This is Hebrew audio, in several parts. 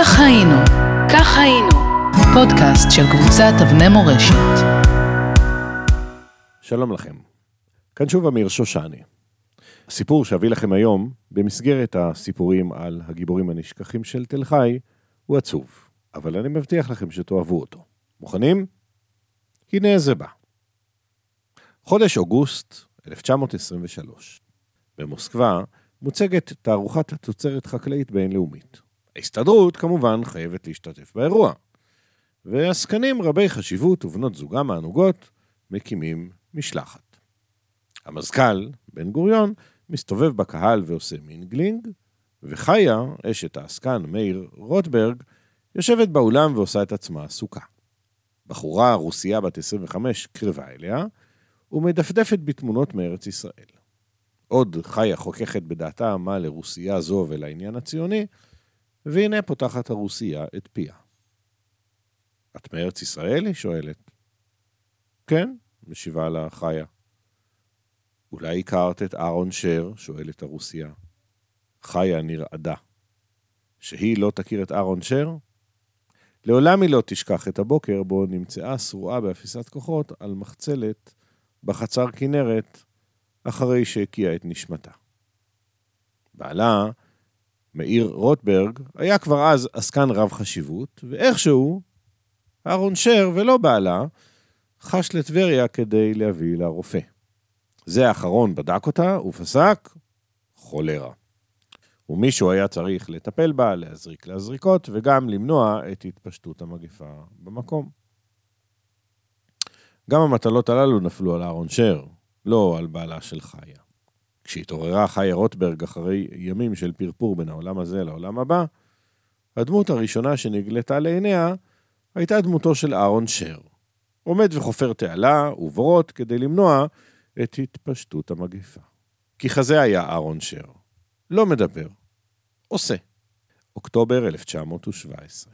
כך היינו, כך היינו, פודקאסט של קבוצת אבני מורשת. שלום לכם. כאן שוב אמיר שושני. הסיפור שאביא לכם היום, במסגרת הסיפורים על הגיבורים הנשכחים של תל חי, הוא עצוב, אבל אני מבטיח לכם שתאהבו אותו. מוכנים? הנה זה בא. חודש אוגוסט 1923. במוסקבה מוצגת תערוכת התוצרת חקלאית בינלאומית. ההסתדרות כמובן חייבת להשתתף באירוע. ועסקנים רבי חשיבות ובנות זוגם הענוגות מקימים משלחת. המזכ"ל, בן גוריון, מסתובב בקהל ועושה mingling, וחיה, אשת העסקן מאיר רוטברג, יושבת באולם ועושה את עצמה עסוקה. בחורה רוסייה בת 25 קרבה אליה, ומדפדפת בתמונות מארץ ישראל. עוד חיה חוככת בדעתה מה לרוסייה זו ולעניין הציוני, והנה פותחת הרוסייה את פיה. את מארץ ישראל? היא שואלת. כן, משיבה לה חיה. אולי הכרת את אהרון שר? שואלת הרוסייה. חיה נרעדה. שהיא לא תכיר את אהרון שר? לעולם היא לא תשכח את הבוקר בו נמצאה שרועה באפיסת כוחות על מחצלת בחצר כנרת אחרי שהקיאה את נשמתה. בעלה, מאיר רוטברג, היה כבר אז עסקן רב חשיבות, ואיכשהו, אהרון שר ולא בעלה, חש לטבריה כדי להביא לה רופא. זה האחרון בדק אותה ופסק חולרה. ומישהו היה צריך לטפל בה, להזריק לה זריקות, וגם למנוע את התפשטות המגפה במקום. גם המטלות הללו נפלו על אהרון שר, לא על בעלה של חיה. כשהתעוררה חיה רוטברג אחרי ימים של פרפור בין העולם הזה לעולם הבא, הדמות הראשונה שנגלתה לעיניה הייתה דמותו של אהרון שר. עומד וחופר תעלה ובורות כדי למנוע את התפשטות המגפה. כי כזה היה אהרון שר. לא מדבר, עושה. אוקטובר 1917.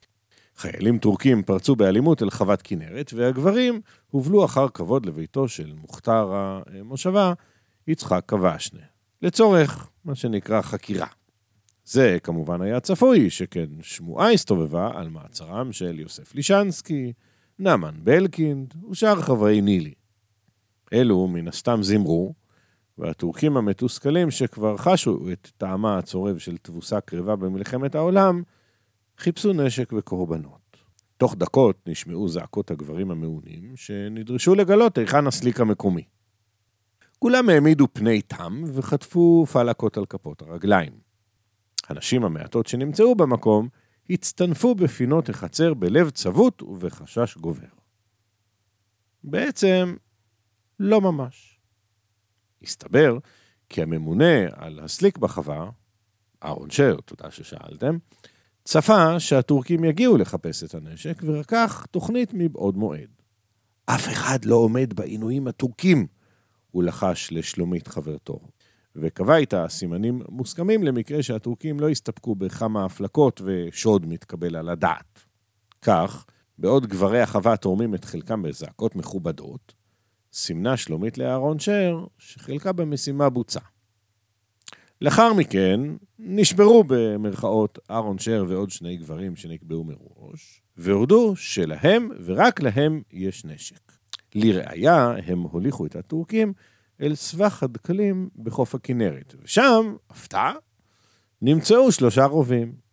חיילים טורקים פרצו באלימות אל חוות כנרת, והגברים הובלו אחר כבוד לביתו של מוכתר המושבה, יצחק קבשנה, לצורך מה שנקרא חקירה. זה כמובן היה צפוי, שכן שמועה הסתובבה על מעצרם של יוסף לישנסקי, נאמן בלקינד ושאר חברי נילי. אלו מן הסתם זימרו, והטורקים המתוסכלים שכבר חשו את טעמה הצורב של תבוסה קרבה במלחמת העולם, חיפשו נשק וקורבנות. תוך דקות נשמעו זעקות הגברים המעונים, שנדרשו לגלות היכן הסליק המקומי. כולם העמידו פני תם וחטפו פלקות על כפות הרגליים. הנשים המעטות שנמצאו במקום הצטנפו בפינות החצר בלב צבוט ובחשש גובר. בעצם, לא ממש. הסתבר כי הממונה על הסליק בחווה, אהרון שר, תודה ששאלתם, צפה שהטורקים יגיעו לחפש את הנשק, ורקח תוכנית מבעוד מועד. אף אחד לא עומד בעינויים הטורקים, הוא לחש לשלומית חברתו, וקבע איתה סימנים מוסכמים למקרה שהטורקים לא יסתפקו בכמה הפלקות ושוד מתקבל על הדעת. כך, בעוד גברי החווה תורמים את חלקם בזעקות מכובדות, סימנה שלומית לאהרון שר שחלקה במשימה בוצע. לאחר מכן נשברו במרכאות אהרון שר ועוד שני גברים שנקבעו מראש, והודו שלהם ורק להם יש נשק. לראיה, הם הוליכו את הטורקים אל סבך הדקלים בחוף הכנרת, ושם, הפתעה, נמצאו שלושה רובים.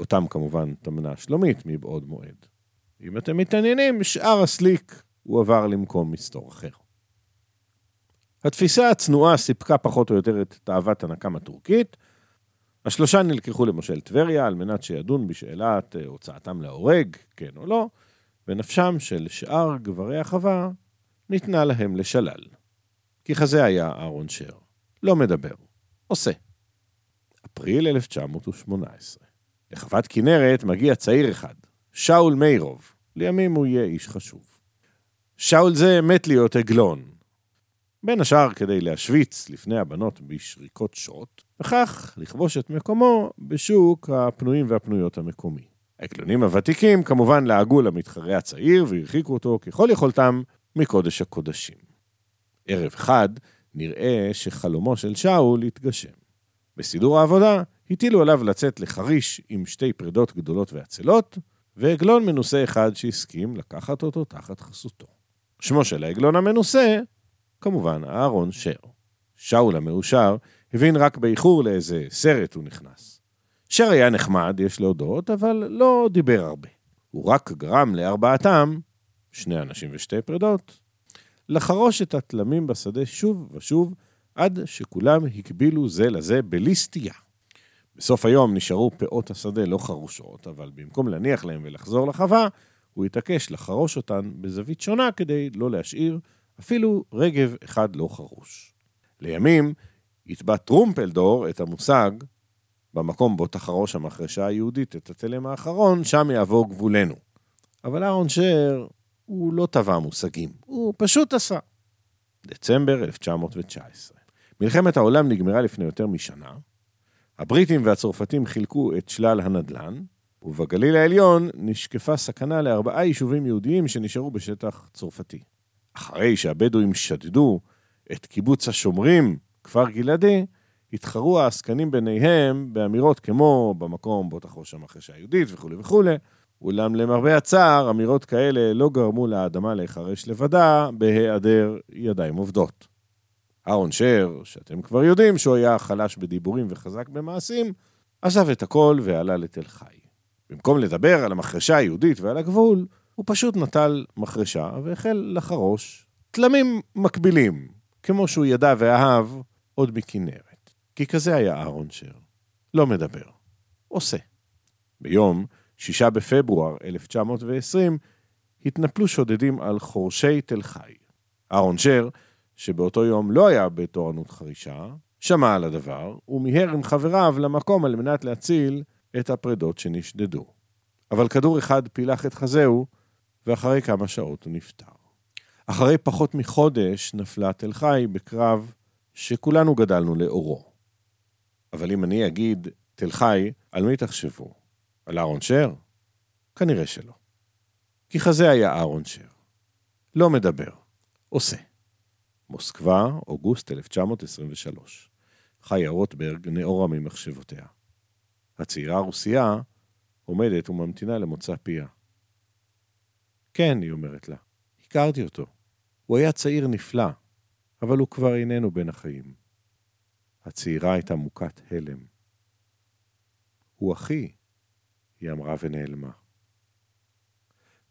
אותם כמובן טמנה שלומית מבעוד מועד. אם אתם מתעניינים, שאר הסליק הועבר למקום מסתור אחר. התפיסה הצנועה סיפקה פחות או יותר את תאוות הנקם הטורקית. השלושה נלקחו למושל טבריה על מנת שידון בשאלת אה, הוצאתם להורג, כן או לא, ונפשם של שאר גברי החווה ניתנה להם לשלל. כי כזה היה אהרון שר. לא מדבר, עושה. אפריל 1918. לחוות כנרת מגיע צעיר אחד, שאול מאירוב. לימים הוא יהיה איש חשוב. שאול זה מת להיות עגלון, בין השאר כדי להשוויץ לפני הבנות בשריקות שוט, וכך לכבוש את מקומו בשוק הפנויים והפנויות המקומי. העגלונים הוותיקים כמובן לעגו למתחרה הצעיר והרחיקו אותו ככל יכולתם מקודש הקודשים. ערב אחד נראה שחלומו של שאול התגשם. בסידור העבודה הטילו עליו לצאת לחריש עם שתי פרדות גדולות ועצלות, ועגלון מנוסה אחד שהסכים לקחת אותו תחת חסותו. שמו של העגלון המנוסה, כמובן אהרון שר. שאול המאושר הבין רק באיחור לאיזה סרט הוא נכנס. שר היה נחמד, יש להודות, אבל לא דיבר הרבה. הוא רק גרם לארבעתם, שני אנשים ושתי פרדות, לחרוש את התלמים בשדה שוב ושוב, עד שכולם הקבילו זה לזה בלי סטייה. בסוף היום נשארו פאות השדה לא חרושות, אבל במקום להניח להם ולחזור לחווה, הוא התעקש לחרוש אותן בזווית שונה כדי לא להשאיר אפילו רגב אחד לא חרוש. לימים יתבע טרומפלדור את המושג במקום בו תחרוש המחרשה היהודית את התלם האחרון, שם יעבור גבולנו. אבל אהרון שר, הוא לא טבע מושגים, הוא פשוט עשה. דצמבר 1919. מלחמת העולם נגמרה לפני יותר משנה, הבריטים והצרפתים חילקו את שלל הנדל"ן, ובגליל העליון נשקפה סכנה לארבעה יישובים יהודיים שנשארו בשטח צרפתי. אחרי שהבדואים שדדו את קיבוץ השומרים, כפר גלעדי, התחרו העסקנים ביניהם באמירות כמו במקום בו תחרוש המחרשה היהודית וכולי וכולי, אולם למרבה הצער, אמירות כאלה לא גרמו לאדמה להיחרש לבדה בהיעדר ידיים עובדות. אהרון שר, שאתם כבר יודעים שהוא היה חלש בדיבורים וחזק במעשים, עזב את הכל ועלה לתל חי. במקום לדבר על המחרשה היהודית ועל הגבול, הוא פשוט נטל מחרשה והחל לחרוש תלמים מקבילים, כמו שהוא ידע ואהב עוד מכנרת. כי כזה היה אהרון שר. לא מדבר, עושה. ביום 6 בפברואר 1920, התנפלו שודדים על חורשי תל חי. אהרון שר, שבאותו יום לא היה בתורנות חרישה, שמע על הדבר, ומיהר עם חבריו למקום על מנת להציל את הפרדות שנשדדו. אבל כדור אחד פילח את חזהו, ואחרי כמה שעות הוא נפטר. אחרי פחות מחודש נפלה תל חי בקרב שכולנו גדלנו לאורו. אבל אם אני אגיד תל חי, על מי תחשבו? על אהרון שר? כנראה שלא. כי כזה היה אהרון שר. לא מדבר, עושה. מוסקבה, אוגוסט 1923. חיה רוטברג נאורה ממחשבותיה. הצעירה הרוסייה עומדת וממתינה למוצא פיה. כן, היא אומרת לה, הכרתי אותו. הוא היה צעיר נפלא, אבל הוא כבר איננו בין החיים. הצעירה הייתה מוכת הלם. הוא אחי, היא אמרה ונעלמה.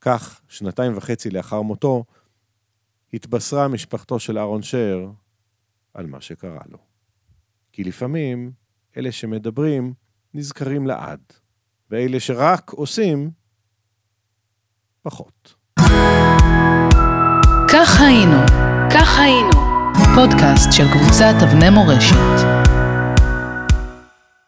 כך, שנתיים וחצי לאחר מותו, התבשרה משפחתו של אהרון שר על מה שקרה לו. כי לפעמים אלה שמדברים נזכרים לעד, ואלה שרק עושים, פחות. כך היינו, כך היינו, פודקאסט של קבוצת אבני מורשת.